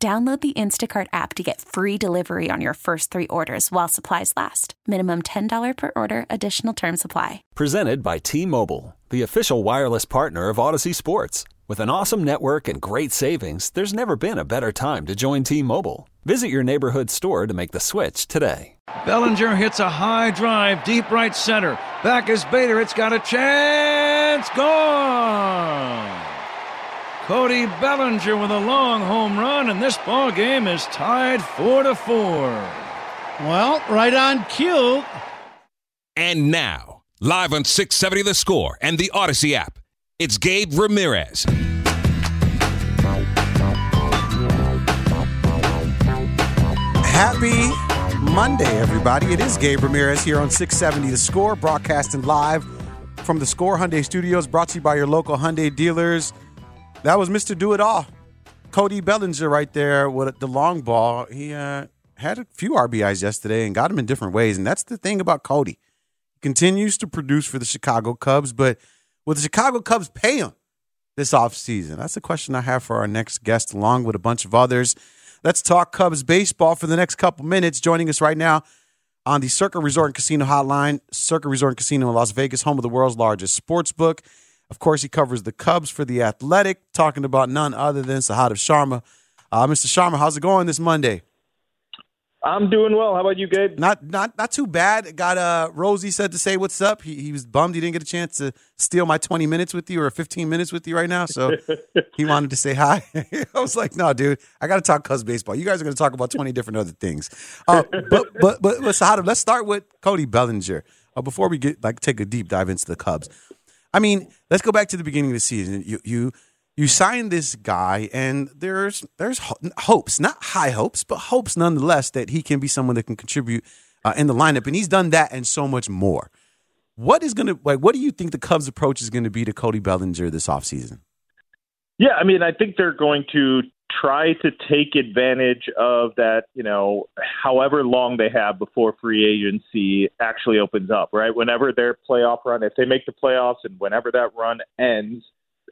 Download the Instacart app to get free delivery on your first three orders while supplies last. Minimum $10 per order, additional term supply. Presented by T Mobile, the official wireless partner of Audacy Sports. With an awesome network and great savings, there's never been a better time to join T Mobile. Visit your neighborhood store to make the switch today. Bellinger hits a high drive, deep right center. Back is Bader. It's got a chance. Gone. Cody Bellinger with a long home run, and this ball game is tied four to four. Well, right on cue. And now, live on 670 The Score and the Audacy app, it's Gabe Ramirez. Happy Monday, everybody. It is Gabe Ramirez here on 670 The Score, broadcasting live from the Score Hyundai Studios, brought to you by your local Hyundai dealers. That was Mr. Do It All. Cody Bellinger right there with the long ball. He uh, had a few RBIs yesterday and got them in different ways. And that's the thing about Cody. Continues to produce for the Chicago Cubs, but will the Chicago Cubs pay him this offseason? That's the question I have for our next guest, along with a bunch of others. Let's talk Cubs baseball for the next couple minutes. Joining us right now on the Circa Resort and Casino Hotline, Circa Resort and Casino in Las Vegas, home of the world's largest sports book. Of course, he covers the Cubs for the Athletic, talking about none other than Sahadev Sharma. Uh, Mr. Sharma, how's it going this Monday? I'm doing well. How about you, Gabe? Not not not too bad. Got uh Rosie said to say what's up. He he was bummed he didn't get a chance to steal my 20 minutes with you or 15 minutes with you right now. So he wanted to say hi. I was like, no, dude, I got to talk Cubs baseball. You guys are going to talk about 20 different other things. Uh, but but but but let's start with Cody Bellinger. Uh, before we get like take a deep dive into the Cubs. I mean, let's go back to the beginning of the season. You you you signed this guy, and there's there's hopes, not high hopes, but hopes nonetheless that he can be someone that can contribute uh, in the lineup, and he's done that and so much more. What is going to like? What do you think the Cubs' approach is going to be to Cody Bellinger this offseason? Yeah, I mean, I think they're going to try to take advantage of that, you know, however long they have before free agency actually opens up, right? Whenever their playoff run, if they make the playoffs and whenever that run ends,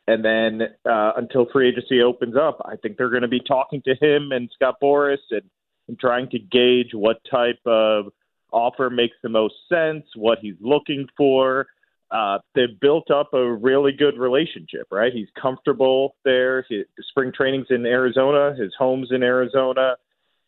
and then uh, until free agency opens up, I think they're going to be talking to him and Scott Boras and, and trying to gauge what type of offer makes the most sense, what he's looking for. Uh, they've built up a really good relationship, right? He's comfortable there. His spring training's in Arizona. His home's in Arizona.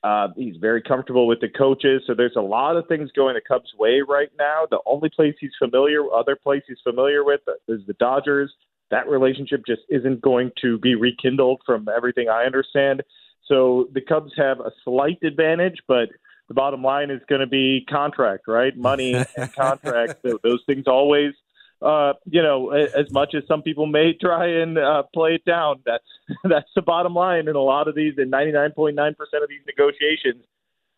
Uh, he's very comfortable with the coaches. So there's a lot of things going the Cubs' way right now. The only place he's familiar, other place he's familiar with, is the Dodgers that relationship just isn't going to be rekindled from everything I understand. So the Cubs have a slight advantage, but the bottom line is going to be contract, right? Money and contract. so those things always, uh, you know, as much as some people may try and uh, play it down, that's that's the bottom line in a lot of these, in 99.9% of these negotiations.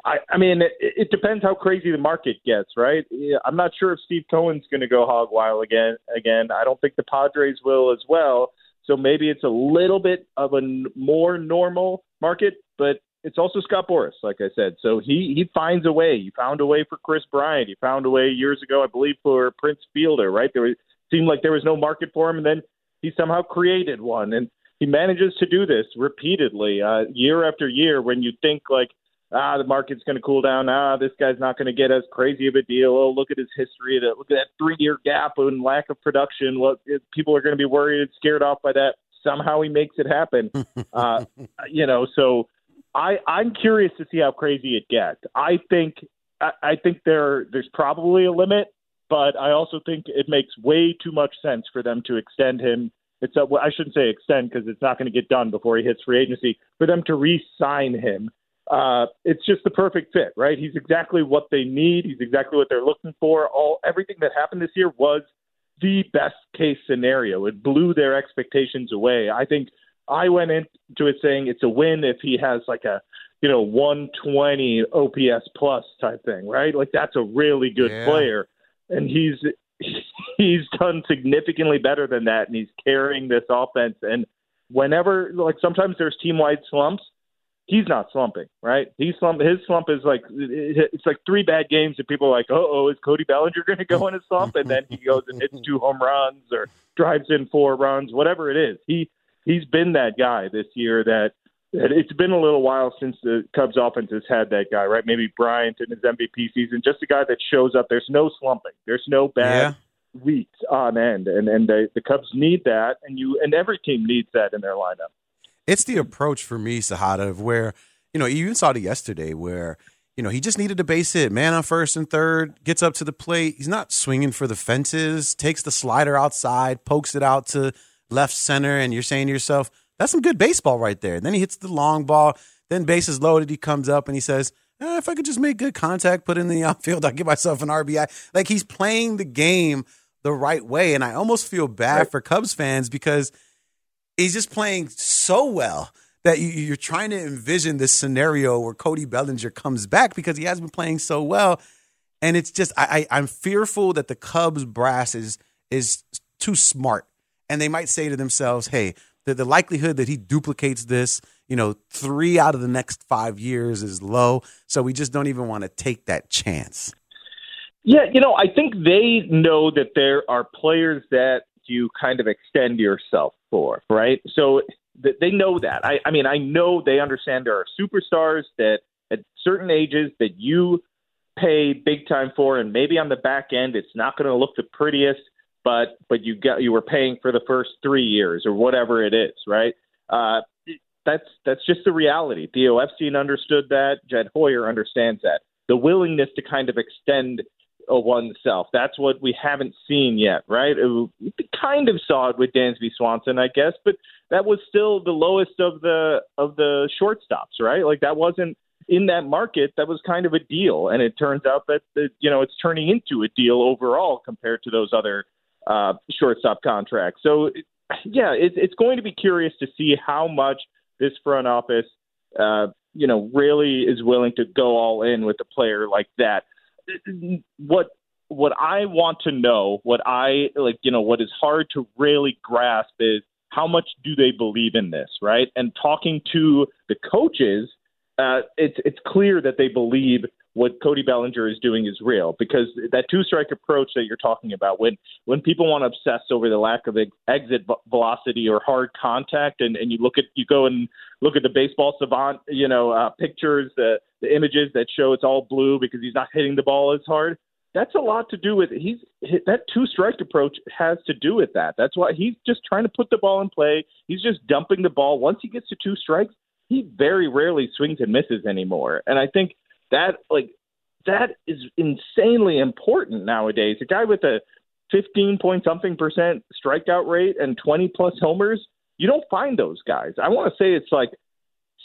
I, I mean, it, it depends how crazy the market gets, right? I'm not sure if Steve Cohen's going to go hog wild again. Again, I don't think the Padres will as well. So maybe it's a little bit of a more normal market, but it's also Scott Boras, like I said. So he he finds a way. He found a way for Kris Bryant. He found a way years ago, I believe, for Prince Fielder. Right there was, seemed like there was no market for him, and then he somehow created one. And he manages to do this repeatedly, uh, year after year. When you think like ah, the market's going to cool down. Ah, this guy's not going to get as crazy of a deal. Oh, look at his history. Look at that three-year gap and lack of production. What people are going to be worried and scared off by that. Somehow he makes it happen. uh, you know, so I I'm curious to see how crazy it gets. I think I, I think there there's probably a limit, but I also think it makes way too much sense for them to extend him. It's a, well, I shouldn't say extend because it's not going to get done before he hits free agency. For them to re-sign him uh, it's just the perfect fit, right? He's exactly what they need. He's exactly what they're looking for. All everything that happened this year was the best case scenario. It blew their expectations away. I think I went into it saying it's a win if he has like a you know 120 OPS plus type thing, right? Like that's a really good Yeah. player, and he's he's done significantly better than that, and he's carrying this offense. And whenever like sometimes there's team wide slumps, he's not slumping, right? He's slump. His slump is like it's like three bad games, and people are like, "Oh, oh, is Cody Bellinger going to go in a slump?" And then he goes and hits two home runs or drives in four runs, whatever it is. He he's been that guy this year. That, it's been a little while since the Cubs offense has had that guy, right? Maybe Bryant in his MVP season, just a guy that shows up. There's no slumping. There's no bad weeks on end, and and the, the Cubs need that, and you and every team needs that in their lineup. It's the approach for me, Sahada, of where, you know, you even saw it yesterday where, you know, he just needed a base hit, man on first and third, gets up to the plate. He's not swinging for the fences, takes the slider outside, pokes it out to left center, and you're saying to yourself, that's some good baseball right there. Then he hits the long ball, then bases loaded, he comes up and he says, eh, if I could just make good contact, put it in the outfield, I'll give myself an RBI. Like he's playing the game the right way. And I almost feel bad Right. for Cubs fans because he's just playing so well that you, you're trying to envision this scenario where Cody Bellinger comes back because he has been playing so well, and it's just I, I I'm fearful that the Cubs brass is is too smart, and they might say to themselves, "Hey, the, the likelihood that he duplicates this, you know, three out of the next five years is low, so we just don't even want to take that chance." Yeah, you know, I think they know that there are players that you kind of extend yourself for, right? So th- they know that. I, I mean, I know they understand there are superstars that at certain ages that you pay big time for, and maybe on the back end it's not going to look the prettiest, but but you got you were paying for the first three years or whatever it is, right? Uh, that's that's just the reality. Theo Epstein understood that. Jed Hoyer understands that. The willingness to kind of extend uh, oneself. That's what we haven't seen yet, right? Uh, We kind of saw it with Dansby Swanson, I guess, but that was still the lowest of the of the shortstops, right? Like that wasn't in that market. That was kind of a deal, and it turns out that, that you know it's turning into a deal overall compared to those other uh, shortstop contracts. So, yeah, it, it's going to be curious to see how much this front office, uh, you know, really is willing to go all in with a player like that what what I want to know, what I like, you know, what is hard to really grasp is how much do they believe in this, right? And talking to the coaches, uh, it's it's clear that they believe what Cody Bellinger is doing is real because that two strike approach that you're talking about, when when people want to obsess over the lack of ex- exit velocity or hard contact, and, and you look at you go and look at the baseball savant, you know, uh, pictures, the the images that show it's all blue because he's not hitting the ball as hard. That's a lot to do with he's that two strike approach has to do with that. That's why he's just trying to put the ball in play. He's just dumping the ball. Once he gets to two strikes, he very rarely swings and misses anymore. And I think that like that is insanely important nowadays. A guy with a 15 point something percent strikeout rate and 20 plus homers, you don't find those guys. I want to say it's like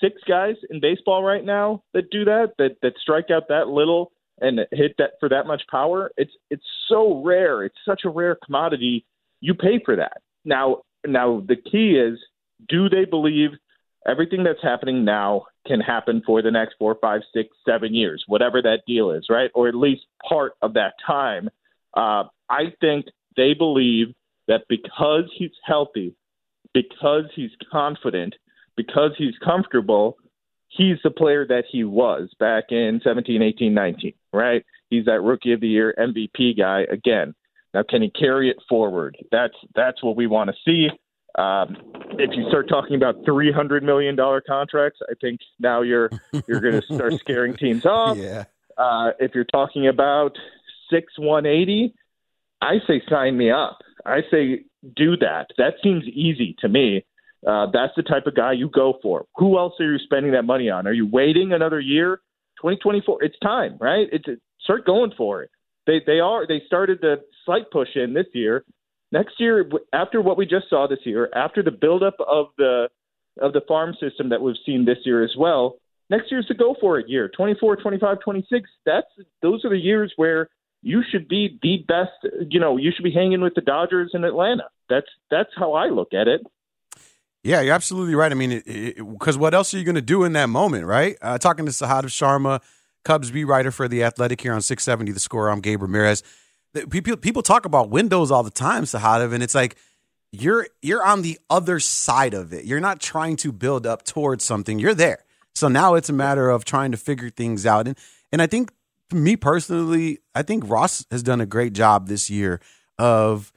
six guys in baseball right now that do that, that that strike out that little and hit that for that much power. It's it's so rare. It's such a rare commodity. You pay for that. Now now the key is do they believe everything that's happening now can happen for the next four, five, six, seven years, whatever that deal is, right? Or at least part of that time. Uh, I think they believe that because he's healthy, because he's confident, because he's comfortable, he's the player that he was back in 17, 18, 19, right? He's that rookie of the year MVP guy again. Now, can he carry it forward? That's that's what we want to see. Um, if you start talking about three hundred million dollar contracts, I think now you're you're going to start scaring teams off. Yeah. Uh, if you're talking about six one eighty, I say sign me up. I say do that. That seems easy to me. Uh, that's the type of guy you go for. Who else are you spending that money on? Are you waiting another year? 2024. It's time, right? It's start going for it. They they are they started the slight push in this year. Next year, after what we just saw this year, after the buildup of the of the farm system that we've seen this year as well, next year's the go for it year. 24, 25, 26. That's those are the years where you should be the best. You know, you should be hanging with the Dodgers in Atlanta. That's that's how I look at it. Yeah, you're absolutely right. I mean, because what else are you going to do in that moment, right? Uh, talking to Sahadev Sharma, Cubs beat writer for The Athletic here on 670 The Score. I'm Gabe Ramirez. People, people talk about windows all the time, Sahadev, and it's like you're you're on the other side of it. You're not trying to build up towards something. You're there. So now it's a matter of trying to figure things out. And and I think me personally, I think Ross has done a great job this year of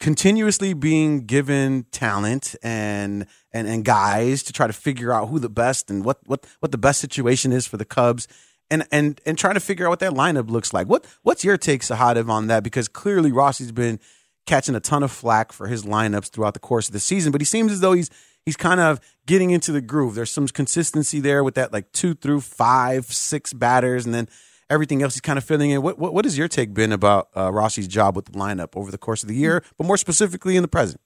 continuously being given talent and and and guys to try to figure out who the best and what what what the best situation is for the Cubs and and and trying to figure out what that lineup looks like. What what's your take, Sahadev, on that? Because clearly Rossi's been catching a ton of flack for his lineups throughout the course of the season, but he seems as though he's he's kind of getting into the groove. There's some consistency there with that like two through five, six batters, and then everything else he's kind of filling in. What what, what has your take been about uh, Rossi's job with the lineup over the course of the year, but more specifically in the present?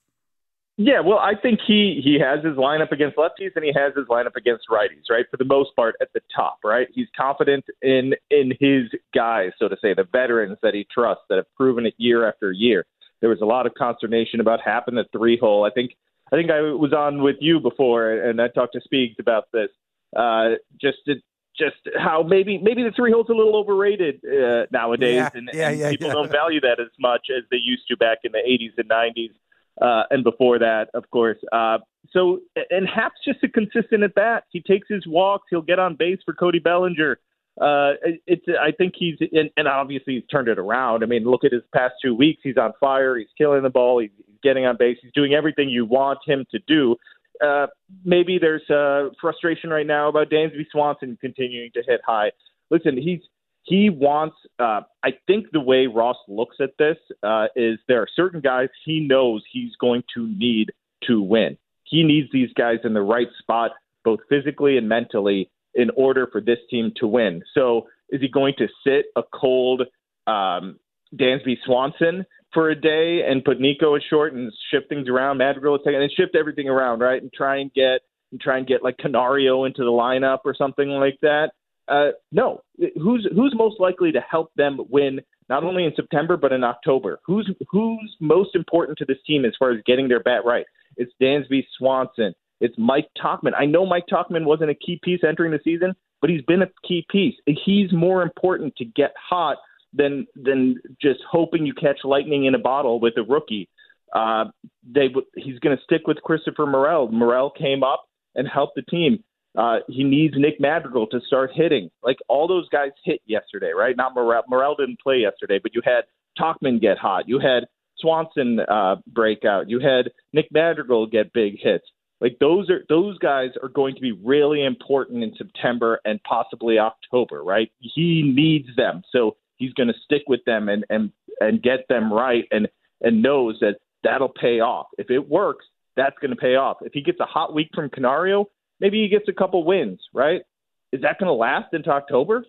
Yeah, well, I think he he has his lineup against lefties and he has his lineup against righties, right? For the most part, at the top, right? He's confident in in his guys, so to say, the veterans that he trusts that have proven it year after year. There was a lot of consternation about Happ in the three hole. I think I think I was on with you before, and I talked to Speaks about this. Uh, just to, just how maybe maybe the three hole's a little overrated uh, nowadays, yeah, and, yeah, and yeah, people don't value that as much as they used to back in the 80s and 90s, uh, and before that, of course. Uh, so, and Happ's just a consistent at bat. He takes his walks. He'll get on base for Cody Bellinger. Uh, it's I think he's and, and obviously he's turned it around. I mean, look at his past two weeks. He's on fire. He's killing the ball. He's getting on base. He's doing everything you want him to do uh, maybe there's uh, frustration right now about Dansby Swanson continuing to hit high. Listen, he's he wants. Uh, I think the way Ross looks at this uh, is there are certain guys he knows he's going to need to win. He needs these guys in the right spot, both physically and mentally, in order for this team to win. So, is he going to sit a cold um, Dansby Swanson? for a day and put Nico at short and shift things around, Madrigal at second, and shift everything around, right? And try and get and try and get like Canario into the lineup or something like that. Uh, no, who's who's most likely to help them win not only in September but in October? Who's who's most important to this team as far as getting their bat right? It's Dansby Swanson. It's Mike Tauchman. I know Mike Tauchman wasn't a key piece entering the season, but he's been a key piece. He's more important to get hot than than just hoping you catch lightning in a bottle with a rookie. Uh, they he's going to stick with Christopher Morel. Morel came up and helped the team. Uh, he needs Nick Madrigal to start hitting. Like all those guys hit yesterday, right? Not Morel. Morel didn't play yesterday, but you had Tauchman get hot. You had Swanson uh, break out. You had Nick Madrigal get big hits. Like those are those guys are going to be really important in September and possibly October, right? He needs them. So he's going to stick with them and and and get them right and and knows that that'll pay off. If it works, that's going to pay off. If he gets a hot week from Canario, maybe he gets a couple wins, right? Is that going to last into October?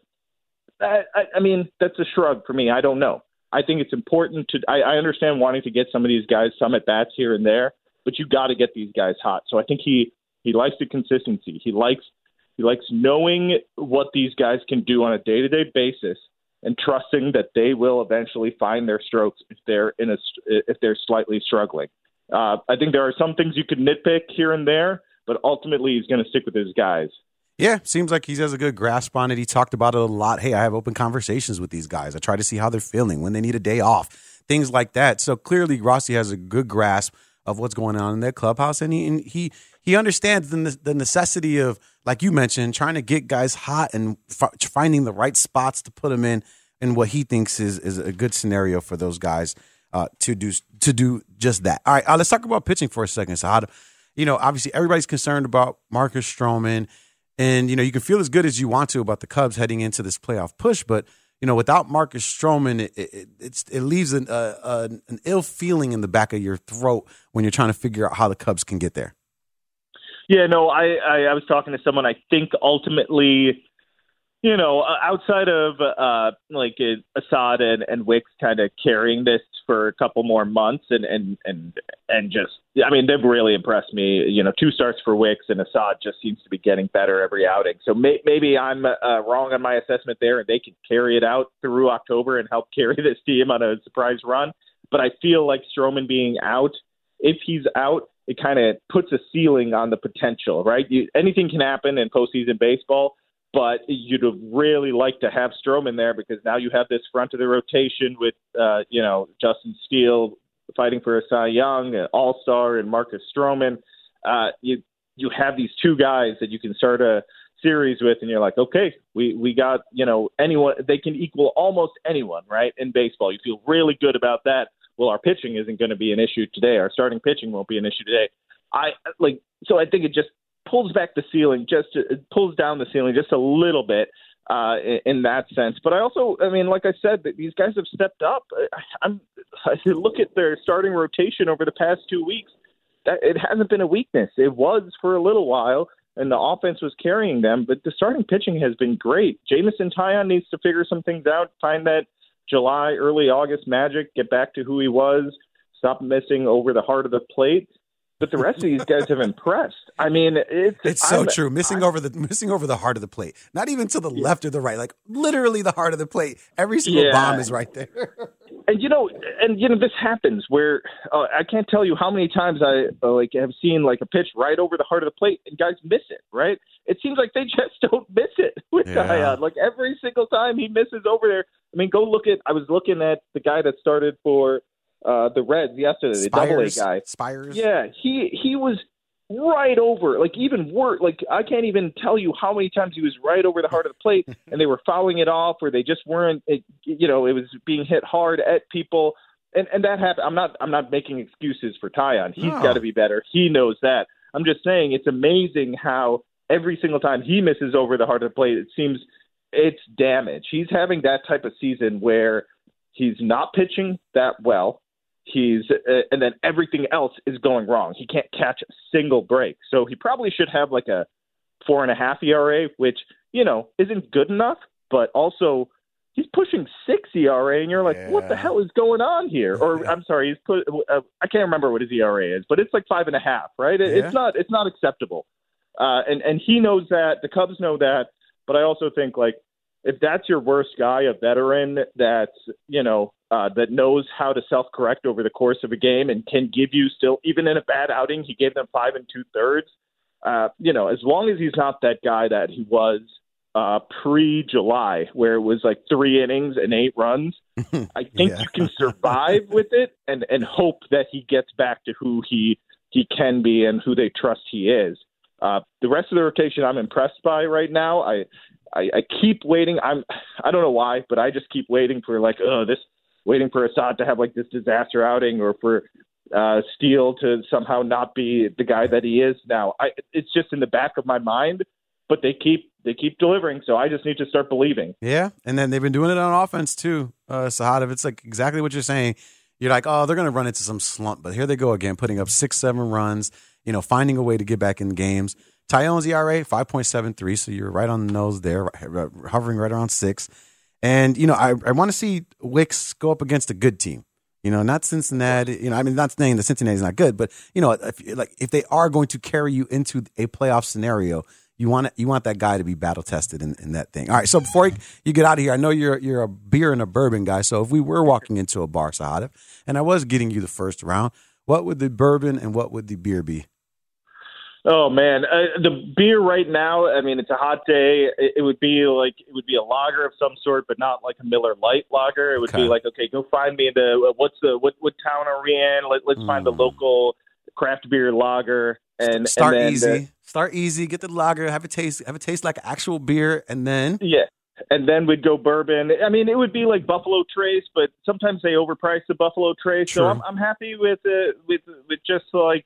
I, I, I mean, that's a shrug for me. I don't know. I think it's important to. I, I understand wanting to get some of these guys some at bats here and there, but you got to get these guys hot. So I think he he likes the consistency. He likes he likes knowing what these guys can do on a day to day basis and trusting that they will eventually find their strokes if they're in a if they're slightly struggling. Uh, I think there are some things you could nitpick here and there, but ultimately he's going to stick with his guys. Yeah, seems like he has a good grasp on it. He talked about it a lot. Hey, I have open conversations with these guys. I try to see how they're feeling when they need a day off, things like that. So clearly, Rossi has a good grasp of what's going on in their clubhouse, and he and he he understands the the necessity of, like you mentioned, trying to get guys hot and f- finding the right spots to put them in, and what he thinks is is a good scenario for those guys uh, to do to do just that. All right, uh, let's talk about pitching for a second. So how, do, you know, obviously everybody's concerned about Marcus Stroman, and you know you can feel as good as you want to about the Cubs heading into this playoff push, but you know, without Marcus Stroman, it, it, it leaves an, uh, an ill feeling in the back of your throat when you're trying to figure out how the Cubs can get there. Yeah, no, I, I, I was talking to someone. I think ultimately, you know, outside of uh, like Assad and, and Wicks kind of carrying this for a couple more months, and and and and just, I mean, they've really impressed me. You know, two starts for Wicks, and Assad just seems to be getting better every outing. So may, maybe I'm uh, wrong on my assessment there, and they can carry it out through October and help carry this team on a surprise run. But I feel like Stroman being out, if he's out, it kind of puts a ceiling on the potential, right? You, anything can happen in postseason baseball, but you'd really like to have Stroman there because now you have this front of the rotation with, uh, you know, Justin Steele fighting for a Cy Young, an All Star, and Marcus Stroman. Uh, you you have these two guys that you can start a series with, and you're like, okay, we we got you know anyone they can equal almost anyone, right? In baseball, you feel really good about that. Well, our pitching isn't going to be an issue today. Our starting pitching won't be an issue today. I like so I think it just pulls back the ceiling, just it pulls down the ceiling just a little bit uh, in, that sense. But I also, I mean, like I said, these guys have stepped up. I, I'm I look at their starting rotation over the past two weeks. That it hasn't been a weakness. It was for a little while, and the offense was carrying them. But the starting pitching has been great. Jameson Taillon needs to figure some things out, find that July, early August magic, get back to who he was, stop missing over the heart of the plate but the rest of these guys have impressed. I mean, it's it's so I'm, true. Missing I'm, over the missing over the heart of the plate, not even to the yeah. left or the right, like literally the heart of the plate. Every single yeah. bomb is right there. and you know, and you know, this happens where uh, I can't tell you how many times I uh, like have seen like a pitch right over the heart of the plate, and guys miss it. Right? It seems like they just don't miss it with yeah. Like every single time he misses over there. I mean, go look at. I was looking at the guy that started for uh, the Reds yesterday, the double A guy. Spires. Yeah, he he was right over, like even worse. Like I can't even tell you how many times he was right over the heart of the plate, and they were fouling it off, or they just weren't. It, you know, it was being hit hard at people, and and that happened. I'm not I'm not making excuses for Taillon. He's no. got to be better. He knows that. I'm just saying it's amazing how every single time he misses over the heart of the plate, it seems it's damage. He's having that type of season where he's not pitching that well He's uh, and then everything else is going wrong. He can't catch a single break, so he probably should have like a four and a half ERA, which you know isn't good enough, but also he's pushing six ERA, and you're like, yeah. what the hell is going on here? Or I'm sorry, he's put uh, I can't remember what his ERA is, but it's like five and a half, right? It, yeah. It's not it's not acceptable, uh, and and he knows that. The Cubs know that, but I also think like if that's your worst guy, a veteran that's you know uh, that knows how to self correct over the course of a game and can give you still, even in a bad outing, he gave them five and two thirds. Uh, you know, as long as he's not that guy that he was uh, pre July, where it was like three innings and eight runs, I think yeah. you can survive with it and, and hope that he gets back to who he he can be and who they trust he is. Uh, the rest of the rotation, I'm impressed by right now. I, I I keep waiting. I'm I don't know why, but I just keep waiting for like, oh, this waiting for Assad to have like this disaster outing or for uh, Steele to somehow not be the guy that he is now. I, it's just in the back of my mind, but they keep they keep delivering. So I just need to start believing. Yeah, and then they've been doing it on offense too, uh, Sahad. It's like exactly what you're saying. You're like, oh, they're going to run into some slump, but here they go again, putting up six, seven runs. You know, finding a way to get back in games. Taillon's ERA five point seven three, so you're right on the nose there, uh, hovering right around six. And you know, I I want to see Wicks go up against a good team. You know, not Cincinnati. You know, I mean, not saying that Cincinnati's not good, but you know, if, like if they are going to carry you into a playoff scenario, you want you want that guy to be battle tested in, in that thing. All right. So before you get out of here, I know you're you're a beer and a bourbon guy. So if we were walking into a bar, Sahadev, and I was getting you the first round, what would the bourbon and what would the beer be? Oh man, uh, the beer right now. I mean, it's a hot day. It, it, would be like it would be a lager of some sort, but not like a Miller Lite lager. It would okay. be like, okay, go find me the what's the what what town are we in? Let, let's mm. find the hmm. local craft beer lager and start and easy. The, start easy. Get the lager. Have it taste. Have it taste like actual beer, and then yeah. And then we'd go bourbon. I mean, it would be like Buffalo Trace, but sometimes they overprice the Buffalo Trace. True. So I'm, I'm happy with it, with with just like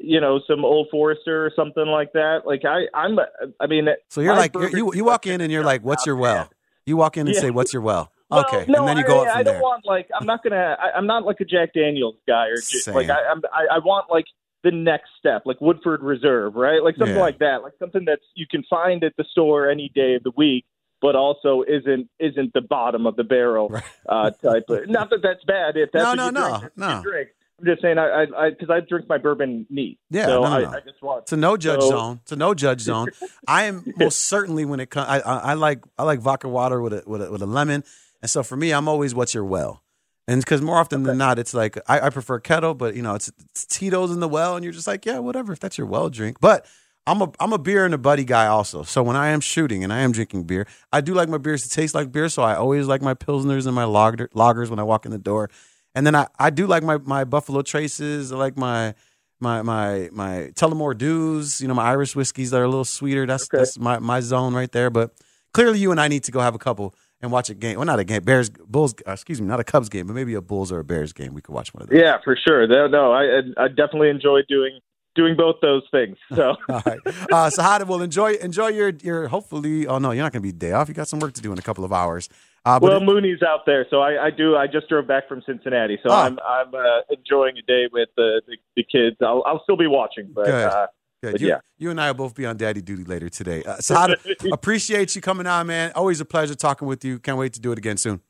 you know, some Old Forester or something like that. Like I, I'm, I mean, so you're like you're, you you walk in and you're like, what's your well? You walk in and yeah. say, what's your well? Well, okay, no, and then you go I, up from I don't there. want like I'm not gonna. I, am not like a Jack Daniels guy or just, like I, I'm. I, I want like the next step, like Woodford Reserve, right? Like something yeah. like that, like something that's you can find at the store any day of the week, but also isn't isn't the bottom of the barrel right. uh, type. Of, not that that's bad. If that's no, no, you no, drink, no. drink. I'm just saying, I, I, because I, I, drink my bourbon neat. Yeah, so no, no, I. I just want. It's a no judge so, zone. It's a no judge zone. I am most certainly when it comes. I, I, I, like I like vodka water with a, with a with a lemon, and so for me, I'm always what's your well. And because more often than not, it's like I, I prefer Ketel, but you know, it's, it's Tito's in the well, and you're just like, yeah, whatever, if that's your well drink. But I'm a I'm a beer and a buddy guy also. So when I am shooting and I am drinking beer, I do like my beers to taste like beer. So I always like my pilsners and my lager, lagers when I walk in the door. And then I, I do like my my Buffalo Traces. I like my my my my Tullamore Dews. You know my Irish whiskeys that are a little sweeter. That's Okay. that's my my zone right there. But clearly, you and I need to go have a couple and watch a game. Well, not a game, Bears Bulls. Uh, excuse me, not a Cubs game, but maybe a Bulls or a Bears game. We could watch one of those. Yeah, for sure. No, no I I I definitely enjoy doing doing both those things. So All right. Uh, so, Hada, well, enjoy enjoy your your. Hopefully, oh no, you're not going to be day off. You got some work to do in a couple of hours. Uh, well, Mooney's out there, so I, I do. I just drove back from Cincinnati, so Ah. I'm I'm uh, enjoying a day with the, the the kids. I'll I'll still be watching, but uh. But You, yeah. you and I will both be on daddy duty later today. Uh, appreciate you coming on, man. Always a pleasure talking with you. Can't wait to do it again soon.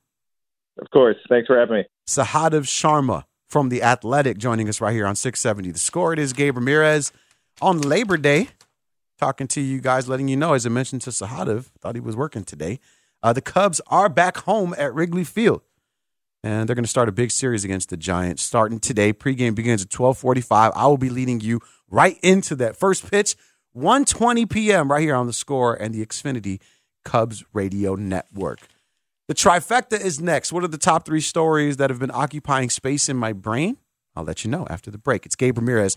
of course, thanks for having me. Sahadev Sharma from The Athletic joining us right here on 670. The score it is Gabe Ramirez on Labor Day talking to you guys, letting you know, as I mentioned to Sahadev, thought he was working today. Uh, the Cubs are back home at Wrigley Field. And they're going to start a big series against the Giants starting today. Pregame begins at 1245. I will be leading you right into that first pitch, 1.20 p.m. right here on The Score and the Xfinity Cubs Radio Network. The trifecta is next. What are the top three stories that have been occupying space in my brain? I'll let you know after the break. It's Gabe Ramirez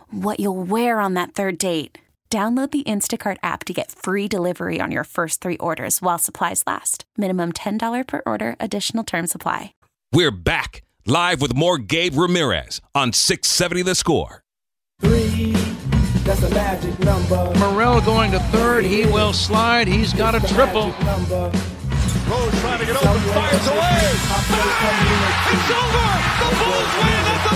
what you'll wear on that third date. Download the Instacart app to get free delivery on your first three orders while supplies last. Minimum $10 per order, additional term supply. We're back live with more Gabe Ramirez on 670 The Score. Three, that's a magic number. Morel going to third. He will slide. He's got a triple. Rose trying to get open, fires away. Ah! It's over. The Bulls win at the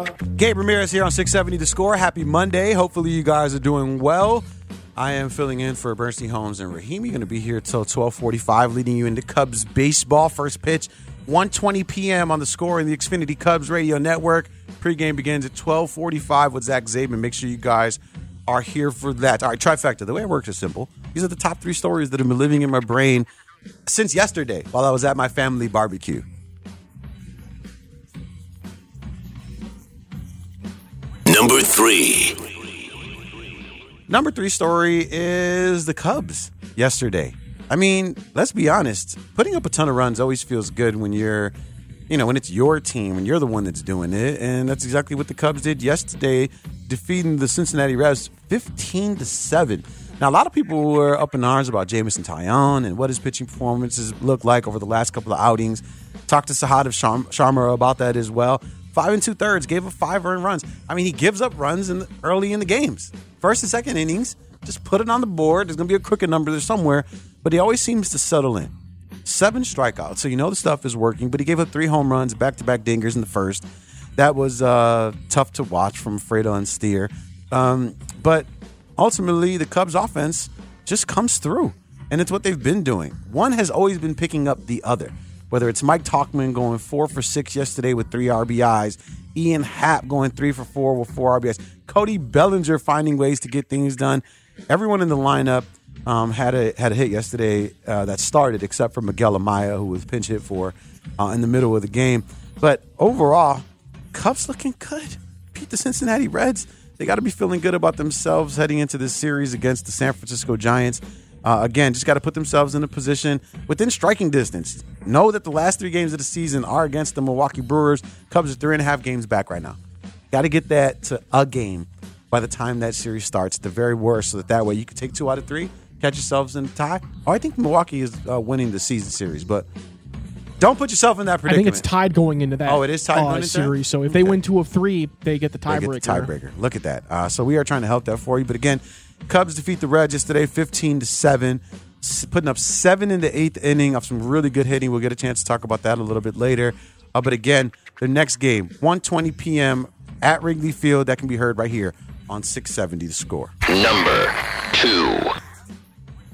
buzzer. Gabe Ramirez here on 670 The Score. Happy Monday. Hopefully, you guys are doing well. I am filling in for Bernstein Holmes and Rahimi. Going to be here till 1245, leading you into Cubs baseball. First pitch, 1.20 p.m. on The Score in the Xfinity Cubs radio network. Pregame begins at 1245 with Zach Zabin. Make sure you guys are here for that. All right, trifecta. The way it works is simple. These are the top three stories that have been living in my brain since yesterday while I was at my family barbecue. Three. Number three story is the Cubs yesterday. I mean, let's be honest. Putting up a ton of runs always feels good when you're, you know, when it's your team and you're the one that's doing it. And that's exactly what the Cubs did yesterday, defeating the Cincinnati Reds 15 to 7. Now, a lot of people were up in arms about Jameson Taillon and what his pitching performances look like over the last couple of outings. Talked to Sahadev Sharm- Sharma about that as well. Five and two thirds, gave up five earned runs. I mean, he gives up runs in the, early in the games. First and second innings, just put it on the board. There's going to be a crooked number there somewhere, but he always seems to settle in. Seven strikeouts, so you know the stuff is working, but he gave up three home runs, back to back dingers in the first. That was uh, tough to watch from Fredo and Steer. Um, but ultimately, the Cubs offense just comes through, and it's what they've been doing. One has always been picking up the other whether it's Mike Tauchman going four for six yesterday with three RBIs, Ian Happ going three for four with four RBIs, Cody Bellinger finding ways to get things done. Everyone in the lineup um, had a had a hit yesterday uh, that started, except for Miguel Amaya, who was pinch hit for uh, in the middle of the game. But overall, Cubs looking good. Beat the Cincinnati Reds. They got to be feeling good about themselves heading into this series against the San Francisco Giants. Uh, again, just got to put themselves in a position within striking distance. Know that the last three games of the season are against the Milwaukee Brewers. Cubs are three and a half games back right now. Got to get that to a game by the time that series starts, the very worst, so that that way you can take two out of three, catch yourselves in a tie. Oh, I think Milwaukee is uh, winning the season series, but don't put yourself in that predicament. I think it's tied going into that. Oh, it is tied uh, going into that? series. So if they win two of three, they get the tiebreaker. get the tiebreaker. Look at that. Uh, so we are trying to help that for you. But again, Cubs defeat the Reds yesterday, fifteen to seven, putting up seven in the eighth inning of some really good hitting. We'll get a chance to talk about that a little bit later. Uh, but again, their next game, 1:20 p.m. at Wrigley Field. That can be heard right here on 670 The Score. Number two.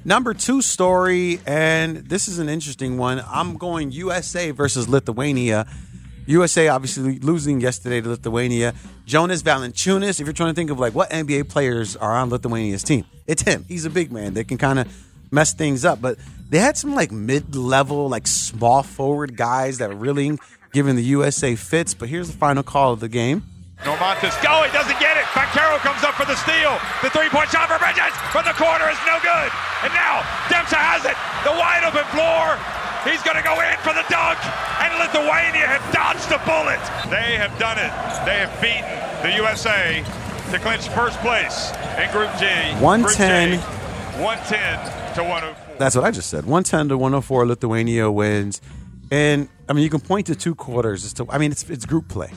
Number two story, and this is an interesting one. I'm going USA versus Lithuania. USA obviously losing yesterday to Lithuania. Jonas Valanciunas, if you're trying to think of like what NBA players are on Lithuania's team, it's him. He's a big man that can kind of mess things up. But they had some like mid-level, like small forward guys that were really giving the USA fits. But here's the final call of the game. Normantas, go, oh, he doesn't get it. Banchero comes up for the steal. The three-point shot for Bridges from the corner is no good. And now Dempsey has it. The wide open floor. He's going to go in for the dunk. And Lithuania have dodged a bullet. They have done it. They have beaten the USA to clinch first place in Group G. 110. Group J, 110 to 104. That's what I just said. 110 to 104, Lithuania wins. And I mean, you can point to two quarters as to, I mean, it's, it's group play.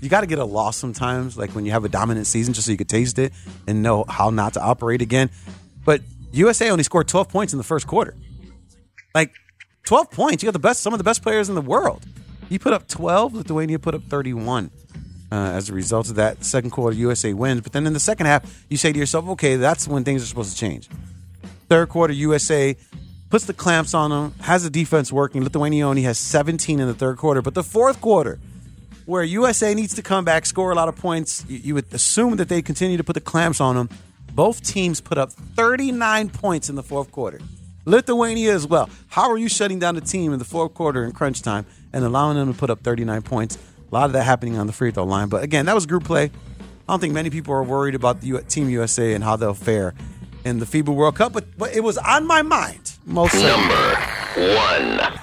You got to get a loss sometimes, like when you have a dominant season, just so you could taste it and know how not to operate again. But USA only scored 12 points in the first quarter. Like 12 points. You got the best, some of the best players in the world. You put up 12, Lithuania put up 31. Uh, as a result of that, second quarter, USA wins. But then in the second half, you say to yourself, okay, that's when things are supposed to change. Third quarter, USA puts the clamps on them, has the defense working. Lithuania only has 17 in the third quarter. But the fourth quarter, where USA needs to come back, score a lot of points, you, you would assume that they continue to put the clamps on them. Both teams put up 39 points in the fourth quarter. Lithuania as well. How are you shutting down the team in the fourth quarter in crunch time and allowing them to put up 39 points? A lot of that happening on the free throw line. But again, that was group play. I don't think many people are worried about the U- Team USA and how they'll fare in the FIBA World Cup, but, but it was on my mind. Most Number one.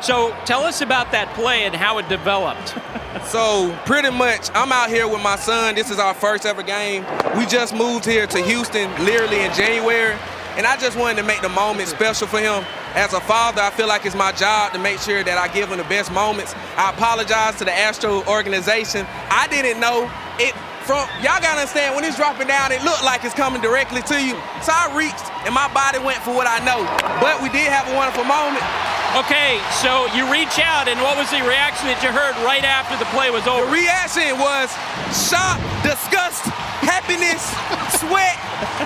So tell us about that play and how it developed. So pretty much, I'm out here with my son. This is our first ever game. We just moved here to Houston literally in January, and I just wanted to make the moment special for him. As a father, I feel like it's my job to make sure that I give him the best moments. I apologize to the Astro organization. I didn't know it from y'all gotta understand when it's dropping down, it looked like it's coming directly to you. So I reached and my body went for what I know. But we did have a wonderful moment. Okay, so you reach out, and what was the reaction that you heard right after the play was over? The reaction was shock, disgust, happiness, sweat,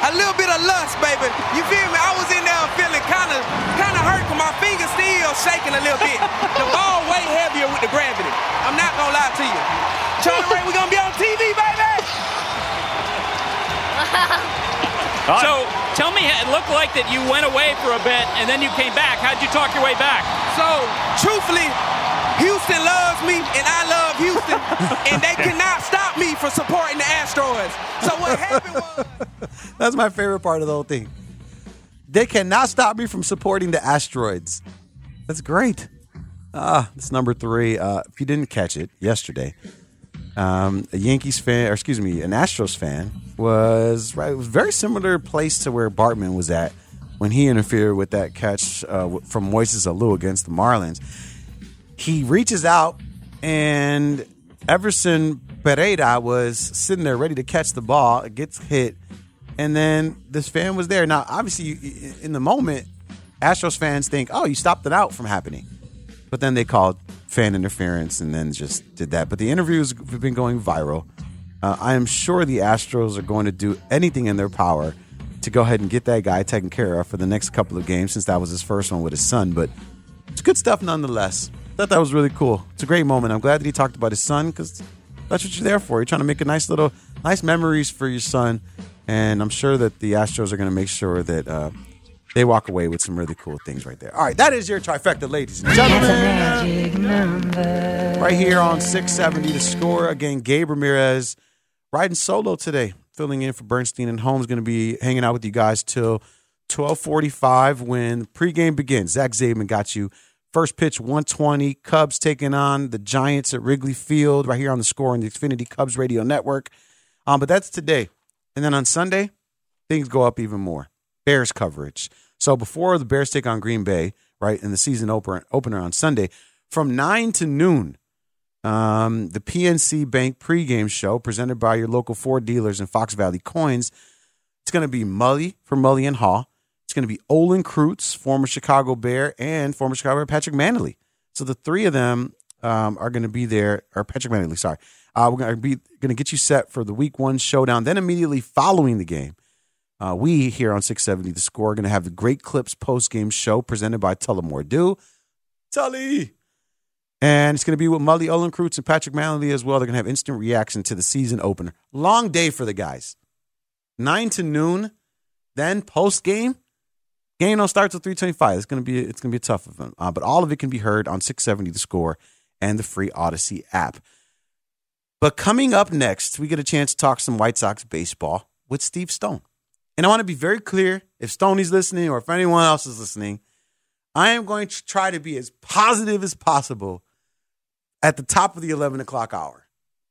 a little bit of lust, baby. You feel me? I was in there feeling kind of kind of hurt, 'cause my fingers still shaking a little bit. The ball way heavier with the gravity. I'm not gonna lie to you. Charlie Ray, we're gonna be on TV, baby. So tell me, it looked like that you went away for a bit and then you came back. How'd you talk your way back? So, truthfully, Houston loves me and I love Houston, and they cannot stop me from supporting the Astros. So what happened. That's my favorite part of the whole thing. They cannot stop me from supporting the asteroids. That's great. Ah, it's number three. Uh, if you didn't catch it yesterday, um, a Yankees fan, or excuse me, an Astros fan was right. Was very similar place to where Bartman was at when he interfered with that catch uh, from Moises Alou against the Marlins. He reaches out, and Everson Pereira was sitting there ready to catch the ball. It gets hit, and then this fan was there. Now, obviously, in the moment, Astros fans think, "Oh, you stopped it out from happening," but then they called fan interference and then just did that. But the interviews have been going viral. Uh, I am sure the Astros are going to do anything in their power to go ahead and get that guy taken care of for the next couple of games, since that was his first one with his son. But it's good stuff nonetheless. Thought that was really cool. It's a great moment. I'm glad that he talked about his son because that's what you're there for. You're trying to make a nice little, nice memories for your son, and I'm sure that the Astros are going to make sure that uh, they walk away with some really cool things right there. All right, that is your trifecta, ladies and gentlemen. Right here on 670 The Score. Again, Gabe Ramirez riding solo today, filling in for Bernstein and Holmes. Going to be hanging out with you guys till 1245 when pregame begins. Zach Zabin got you. First pitch 120. Cubs taking on the Giants at Wrigley Field right here on the score on the Xfinity Cubs Radio Network. Um, but that's today. And then on Sunday, things go up even more. Bears coverage. So before the Bears take on Green Bay, right, in the season opener, on Sunday, from 9 to noon, um, the PNC Bank pregame show presented by your local Ford dealers and Fox Valley Coins. It's going to be Mully for Mully and Haugh. It's going to be Olin Kreutz, former Chicago Bear, and former Chicago Bear Patrick Mannelly. So the three of them um, are going to be there, or Patrick Mannelly, sorry. Uh, we're going to be going to get you set for the week one showdown. Then immediately following the game, uh, we here on 670 The Score are going to have the Great Clips post game show presented by Tullamore Dew. Tully! And it's going to be with Mully Olin Kreutz and Patrick Mannelly as well. They're going to have instant reaction to the season opener. Long day for the guys. 9 to noon, then post game. Game don't start till 325. It's going to be it's going to be a tough one. Uh, but all of it can be heard on 670 The Score and the free Audacy app. But coming up next, we get a chance to talk some White Sox baseball with Steve Stone. And I want to be very clear if Stoney's listening or if anyone else is listening, I am going to try to be as positive as possible at the top of the 11 o'clock hour.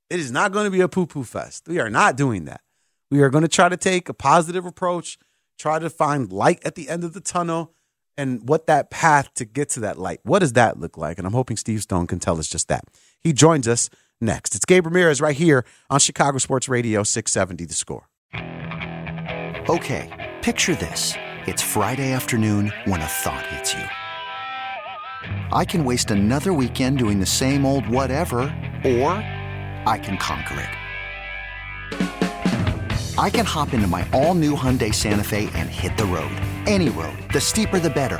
It is not going to be a poo poo fest. We are not doing that. We are going to try to take a positive approach, try to find light at the end of the tunnel, and what that path to get to that light, what does that look like? And I'm hoping Steve Stone can tell us just that. He joins us next. It's Gabe Ramirez right here on Chicago Sports Radio 670 The Score. Okay, picture this. It's Friday afternoon when a thought hits you. I can waste another weekend doing the same old whatever, or I can conquer it. I can hop into my all new Hyundai Santa Fe and hit the road. Any road. The steeper, the better.